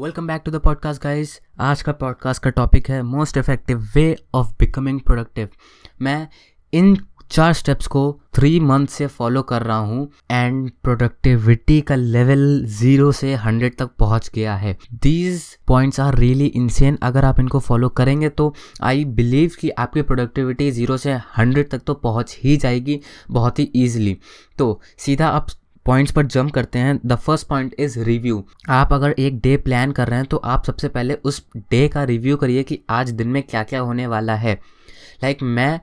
Welcome back to the podcast guys आज का podcast का टॉपिक है most effective way of becoming productive मैं इन चार स्टेप्स को थ्री मंथ से फॉलो कर रहा हूँ एंड प्रोडक्टिविटी का लेवल ज़ीरो से हंड्रेड तक पहुँच गया है। These points are really insane अगर आप इनको फॉलो करेंगे तो आई बिलीव कि आपकी प्रोडक्टिविटी ज़ीरो से हंड्रेड तक तो पहुँच ही जाएगी बहुत ही ईजिली तो सीधा आप पॉइंट्स पर जंप करते हैं. The first point is review आप अगर एक डे प्लान कर रहे हैं तो आप सबसे पहले उस डे का रिव्यू करिए कि आज दिन में क्या क्या होने वाला है. लाइक like, मैं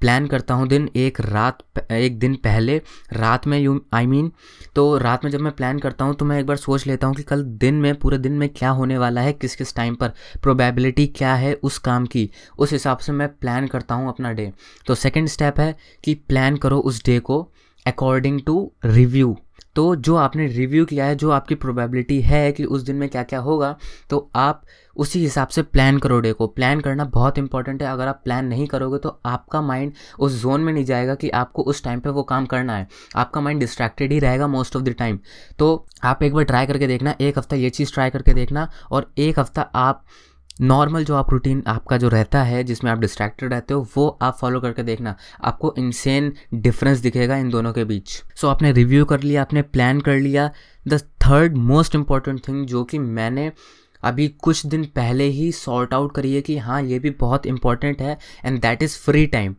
प्लान करता हूँ दिन एक रात एक दिन पहले रात में यू आई मीन तो रात में जब मैं प्लान करता हूँ तो मैं एक बार सोच लेता हूँ कि कल दिन में पूरे दिन में क्या होने वाला है किस किस टाइम पर प्रोबेबिलिटी क्या है उस काम की. उस हिसाब से मैं प्लान करता हूँ अपना डे तो सेकेंड स्टेप है कि प्लान करो उस डे को अकॉर्डिंग टू रिव्यू तो जो आपने रिव्यू किया है, जो आपकी प्रोबेबिलिटी है कि उस दिन में क्या क्या होगा तो आप उसी हिसाब से प्लान करो डे को। प्लान करना बहुत इंपॉर्टेंट है। अगर आप प्लान नहीं करोगे तो आपका माइंड उस जोन में नहीं जाएगा कि आपको उस टाइम पे वो काम करना है। आपका माइंड डिस्ट्रैक्टेड ही रहेगा मोस्ट ऑफ़ द टाइम तो आप एक बार ट्राई करके देखना। एक हफ़्ता ये चीज़ ट्राई करके देखना और एक हफ़्ता आप नॉर्मल जो आप रूटीन आपका जो रहता है जिसमें आप डिस्ट्रैक्टेड रहते हो वो आप फॉलो करके देखना। आपको इनसेन डिफरेंस दिखेगा इन दोनों के बीच। सो so, आपने रिव्यू कर लिया आपने प्लान कर लिया। The third most important thing जो कि मैंने अभी कुछ दिन पहले ही सॉर्ट आउट करिए कि हाँ ये भी बहुत इंपॉर्टेंट है and that is free time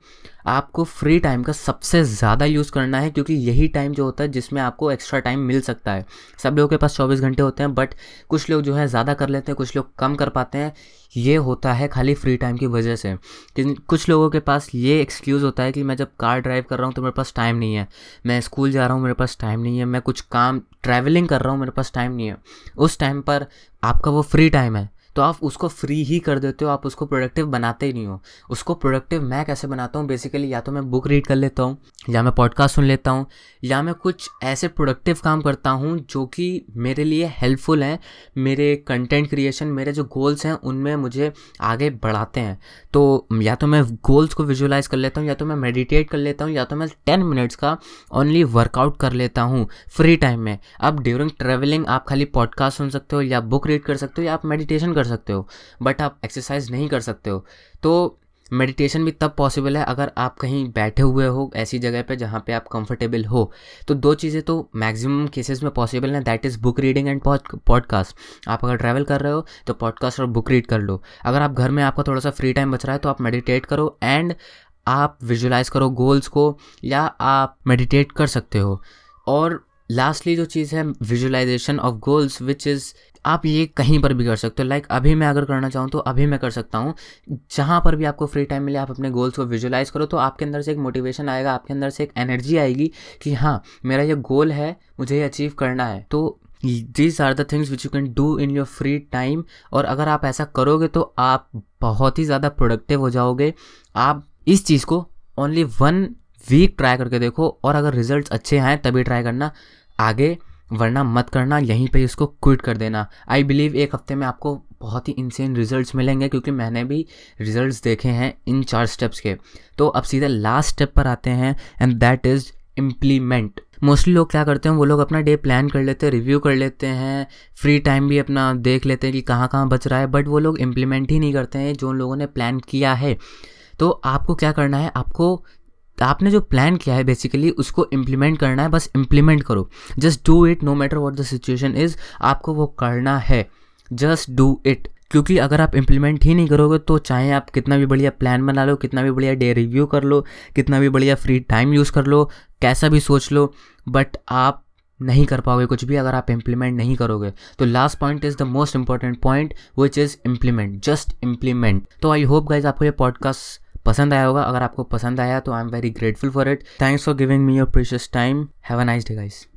आपको फ्री टाइम का सबसे ज़्यादा यूज़ करना है, क्योंकि यही टाइम जो होता है जिसमें आपको एक्स्ट्रा टाइम मिल सकता है। सब लोगों के पास चौबीस घंटे होते हैं बट कुछ लोग जो है ज़्यादा कर लेते हैं, कुछ लोग कम कर पाते हैं। ये होता है खाली फ्री टाइम की वजह से। कुछ लोगों के पास ये एक्सक्यूज़ होता है कि मैं जब कार ड्राइव कर रहा हूँ तो मेरे पास टाइम नहीं है। मैं स्कूल जा रहा हूँ, मेरे पास टाइम नहीं है। मैं कुछ काम ट्रैवलिंग कर रहा हूँ, मेरे पास टाइम नहीं है। उस टाइम पर आपका वो फ्री टाइम है। तो आप उसको फ्री ही कर देते हो, आप उसको प्रोडक्टिव बनाते ही नहीं हो। उसको प्रोडक्टिव मैं कैसे बनाता हूँ? बेसिकली या तो मैं बुक रीड कर लेता हूँ, या मैं पॉडकास्ट सुन लेता हूँ, या मैं कुछ ऐसे प्रोडक्टिव काम करता हूँ जो कि मेरे लिए हेल्पफुल हैं, मेरे कंटेंट क्रिएशन मेरे जो गोल्स हैं, उनमें मुझे आगे बढ़ाते हैं। तो या तो मैं गोल्स को विजुलाइज कर लेता हूँ, या तो मैं मेडिटेट कर लेता हूँ, या तो मैं टेन मिनट्स का ओनली वर्कआउट कर लेता हूँ फ्री टाइम में। अब ड्यूरिंग ट्रेवलिंग आप खाली पॉडकास्ट सुन सकते हो, या बुक रीड कर सकते हो, या आप मेडिटेशन कर कर सकते हो बट आप एक्सरसाइज नहीं कर सकते हो। तो मेडिटेशन भी तब पॉसिबल है अगर आप कहीं बैठे हुए हो ऐसी जगह पे जहाँ पे आप कंफर्टेबल हो। तो दो चीज़ें तो मैक्सिमम केसेस में पॉसिबल हैं that is book reading and podcast आप अगर ट्रैवल कर रहे हो तो पॉडकास्ट और बुक रीड कर लो। अगर आप घर में आपका थोड़ा सा फ्री टाइम बच रहा है तो आप मेडिटेट करो एंड आप विजुलाइज करो गोल्स को या आप मेडिटेट कर सकते हो। और लास्टली जो चीज़ है visualisation of goals which is आप ये कहीं पर भी कर सकते हो। लाइक like, अभी मैं अगर करना चाहूँ तो अभी मैं कर सकता हूँ। जहाँ पर भी आपको फ्री टाइम मिले आप अपने गोल्स को विजुलाइज करो तो आपके अंदर से एक मोटिवेशन आएगा आपके अंदर से एक एनर्जी आएगी कि हाँ मेरा ये गोल है मुझे ये अचीव करना है। तो these are the things which you can do in your free time और अगर आप ऐसा करोगे तो आप बहुत ही ज़्यादा प्रोडक्टिव हो जाओगे। आप इस चीज़ को ओनली वन वीक ट्राई करके देखो और अगर रिजल्ट्स अच्छे आए तभी ट्राई करना। आगे, वरना मत करना, यहीं पे इसको क्विट कर देना। आई बिलीव एक हफ़्ते में आपको बहुत ही इंसेन रिजल्ट्स मिलेंगे, क्योंकि मैंने भी रिजल्ट्स देखे हैं इन चार स्टेप्स के। तो अब सीधे लास्ट स्टेप पर आते हैं and that is implement mostly लोग क्या करते हैं, वो लोग अपना डे प्लान कर लेते हैं रिव्यू कर लेते हैं फ्री टाइम भी अपना देख लेते हैं कि कहाँ कहाँ बच रहा है बट वो लोग इम्प्लीमेंट ही नहीं करते हैं, जो उन लोगों ने प्लान किया है। तो आपको क्या करना है, आपको आपने जो प्लान किया है बेसिकली उसको इम्प्लीमेंट करना है, बस इम्प्लीमेंट करो। Just do it no matter what the situation is आपको वो करना है। जस्ट डू इट क्योंकि अगर आप इम्प्लीमेंट ही नहीं करोगे तो चाहे आप कितना भी बढ़िया प्लान बना लो, कितना भी बढ़िया डे रिव्यू कर लो, कितना भी बढ़िया फ्री टाइम यूज़ कर लो, कैसा भी सोच लो बट आप नहीं कर पाओगे कुछ भी अगर आप इम्प्लीमेंट नहीं करोगे। तो last point is the most important point which is implement just implement तो आई होप गाइज़ आपको ये पॉडकास्ट पसंद आया होगा। अगर आपको पसंद आया तो I am very grateful for it thanks for giving me your precious time have a nice day guys